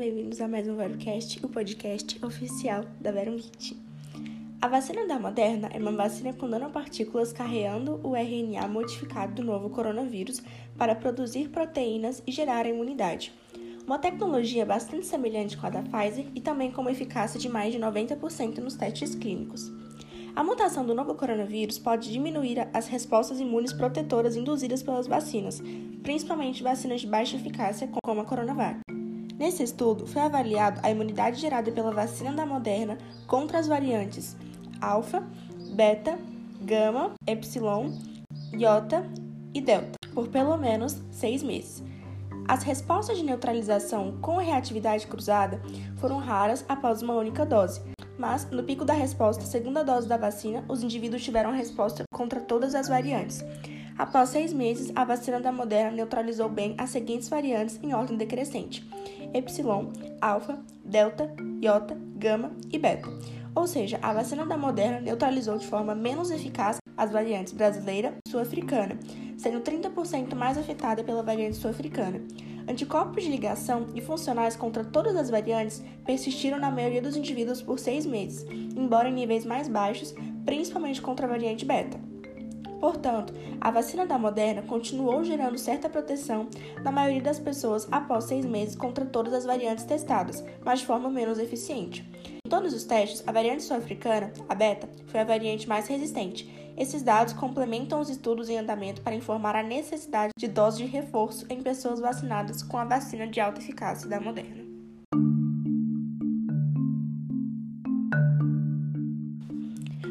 bem-vindos a mais um VeroCast, o podcast oficial da VeroKit. A vacina da Moderna é uma vacina com nanopartículas carreando o RNA modificado do novo coronavírus para produzir proteínas e gerar imunidade. Uma tecnologia bastante semelhante com a da Pfizer e também com uma eficácia de mais de 90% nos testes clínicos. A mutação do novo coronavírus pode diminuir as respostas imunes protetoras induzidas pelas vacinas, principalmente vacinas de baixa eficácia como a Coronavac. Nesse estudo, foi avaliado a imunidade gerada pela vacina da Moderna contra as variantes alfa, beta, gama, epsilon, iota e delta, por pelo menos seis meses. As respostas de neutralização com reatividade cruzada foram raras após uma única dose, mas no pico da resposta, segunda dose da vacina, os indivíduos tiveram resposta contra todas as variantes. Após seis meses, a vacina da Moderna neutralizou bem as seguintes variantes em ordem decrescente: Epsilon, Alfa, Delta, Iota, Gama e Beta. Ou seja, a vacina da Moderna neutralizou de forma menos eficaz as variantes brasileira e sul-africana, sendo 30% mais afetada pela variante sul-africana. Anticorpos de ligação e funcionais contra todas as variantes persistiram na maioria dos indivíduos por seis meses, embora em níveis mais baixos, principalmente contra a variante beta. Portanto, a vacina da Moderna continuou gerando certa proteção na maioria das pessoas após seis meses contra todas as variantes testadas, mas de forma menos eficiente. Em todos os testes, a variante sul-africana, a beta, foi a variante mais resistente. Esses dados complementam os estudos em andamento para informar a necessidade de doses de reforço em pessoas vacinadas com a vacina de alta eficácia da Moderna.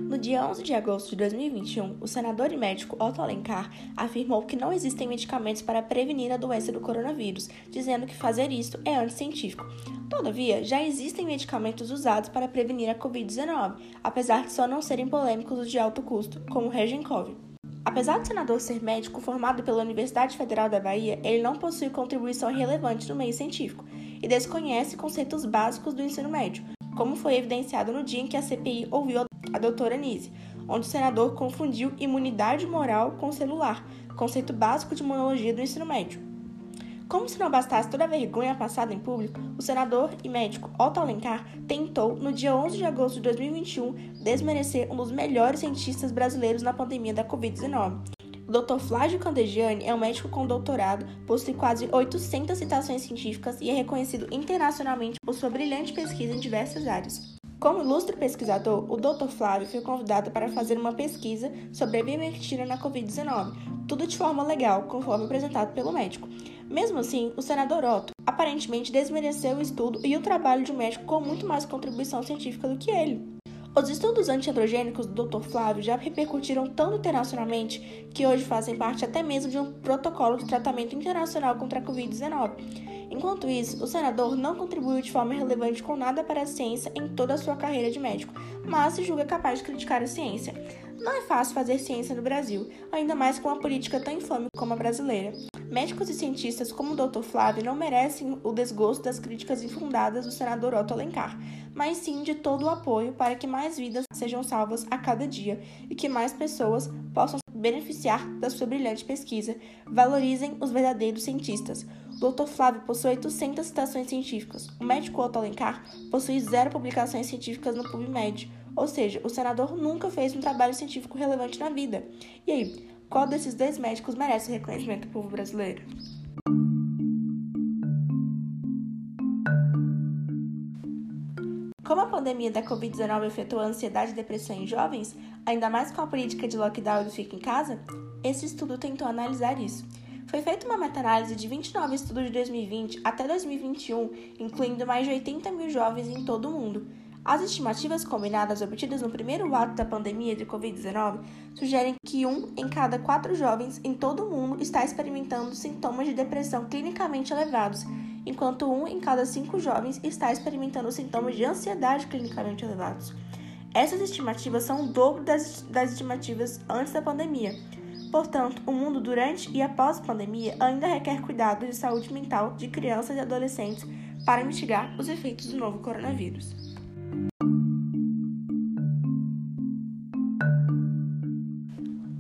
No dia 11 de agosto de 2021, o senador e médico Otto Alencar afirmou que não existem medicamentos para prevenir a doença do coronavírus, dizendo que fazer isso é anticientífico. Todavia, já existem medicamentos usados para prevenir a Covid-19, apesar de só não serem polêmicos os de alto custo, como o Regencov. Apesar do senador ser médico formado pela Universidade Federal da Bahia, ele não possui contribuição relevante no meio científico e desconhece conceitos básicos do ensino médio, como foi evidenciado no dia em que a CPI ouviu a doutora Nise, onde o senador confundiu imunidade moral com celular, conceito básico de imunologia do ensino médio. Como se não bastasse toda a vergonha passada em público, o senador e médico Otto Alencar tentou, no dia 11 de agosto de 2021, desmerecer um dos melhores cientistas brasileiros na pandemia da Covid-19. O Dr. Flávio Candegiani é um médico com doutorado, possui quase 800 citações científicas e é reconhecido internacionalmente por sua brilhante pesquisa em diversas áreas. Como ilustre pesquisador, o Dr. Flávio foi convidado para fazer uma pesquisa sobre a ivermectina na Covid-19, tudo de forma legal, conforme apresentado pelo médico. Mesmo assim, o senador Otto aparentemente desmereceu o estudo e o trabalho de um médico com muito mais contribuição científica do que ele. Os estudos antiandrogênicos do Dr. Flávio já repercutiram tanto internacionalmente que hoje fazem parte até mesmo de um protocolo de tratamento internacional contra a Covid-19. Enquanto isso, o senador não contribuiu de forma relevante com nada para a ciência em toda a sua carreira de médico, mas se julga capaz de criticar a ciência. Não é fácil fazer ciência no Brasil, ainda mais com uma política tão infame como a brasileira. Médicos e cientistas como o Dr. Flávio não merecem o desgosto das críticas infundadas do senador Otto Alencar, mas sim de todo o apoio para que mais vidas sejam salvas a cada dia e que mais pessoas possam beneficiar da sua brilhante pesquisa. Valorizem os verdadeiros cientistas. Dr. Flávio possui 800 citações científicas. O médico Otto Alencar possui zero publicações científicas no PubMed. Ou seja, o senador nunca fez um trabalho científico relevante na vida. E aí, qual desses dois médicos merece o reconhecimento do povo brasileiro? Como a pandemia da Covid-19 afetou a ansiedade e depressão em jovens, ainda mais com a política de lockdown e fica em casa, esse estudo tentou analisar isso. Foi feita uma meta-análise de 29 estudos de 2020 até 2021, incluindo mais de 80 mil jovens em todo o mundo. As estimativas combinadas obtidas no primeiro ato da pandemia de Covid-19 sugerem que um em cada quatro jovens em todo o mundo está experimentando sintomas de depressão clinicamente elevados, enquanto um em cada cinco jovens está experimentando sintomas de ansiedade clinicamente elevados. Essas estimativas são o dobro das, das estimativas antes da pandemia. Portanto, o mundo durante e após a pandemia ainda requer cuidados de saúde mental de crianças e adolescentes para mitigar os efeitos do novo coronavírus.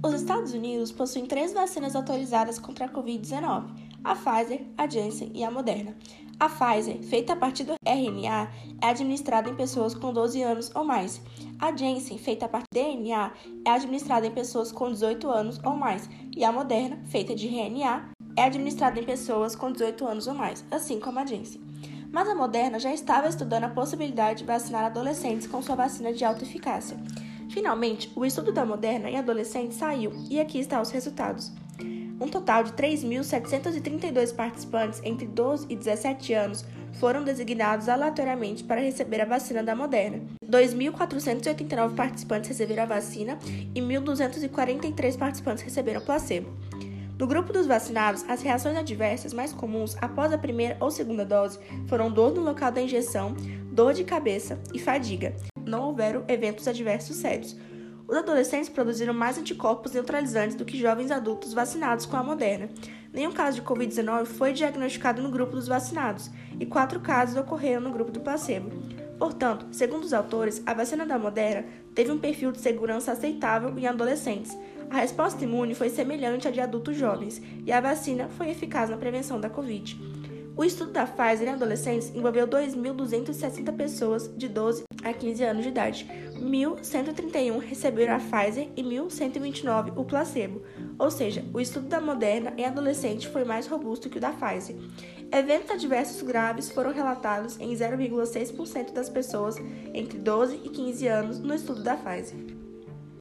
Os Estados Unidos possuem três vacinas autorizadas contra a Covid-19: a Pfizer, a Janssen e a Moderna. A Pfizer, feita a partir do RNA, é administrada em pessoas com 12 anos ou mais. A Janssen, feita a partir do DNA, é administrada em pessoas com 18 anos ou mais. E a Moderna, feita de RNA, é administrada em pessoas com 18 anos ou mais, assim como a Janssen. Mas a Moderna já estava estudando a possibilidade de vacinar adolescentes com sua vacina de alta eficácia. Finalmente, o estudo da Moderna em adolescentes saiu e aqui estão os resultados. Um total de 3.732 participantes entre 12 e 17 anos foram designados aleatoriamente para receber a vacina da Moderna. 2.489 participantes receberam a vacina e 1.243 participantes receberam placebo. No grupo dos vacinados, as reações adversas mais comuns após a primeira ou segunda dose foram dor no local da injeção, dor de cabeça e fadiga. Não houveram eventos adversos sérios. Os adolescentes produziram mais anticorpos neutralizantes do que jovens adultos vacinados com a Moderna. Nenhum caso de Covid-19 foi diagnosticado no grupo dos vacinados e quatro casos ocorreram no grupo do placebo. Portanto, segundo os autores, a vacina da Moderna teve um perfil de segurança aceitável em adolescentes. A resposta imune foi semelhante à de adultos jovens e a vacina foi eficaz na prevenção da Covid. O estudo da Pfizer em adolescentes envolveu 2.260 pessoas de 12 a 15 anos de idade. 1.131 receberam a Pfizer e 1.129 o placebo, ou seja, o estudo da Moderna em adolescente foi mais robusto que o da Pfizer. Eventos adversos graves foram relatados em 0,6% das pessoas entre 12 e 15 anos no estudo da Pfizer.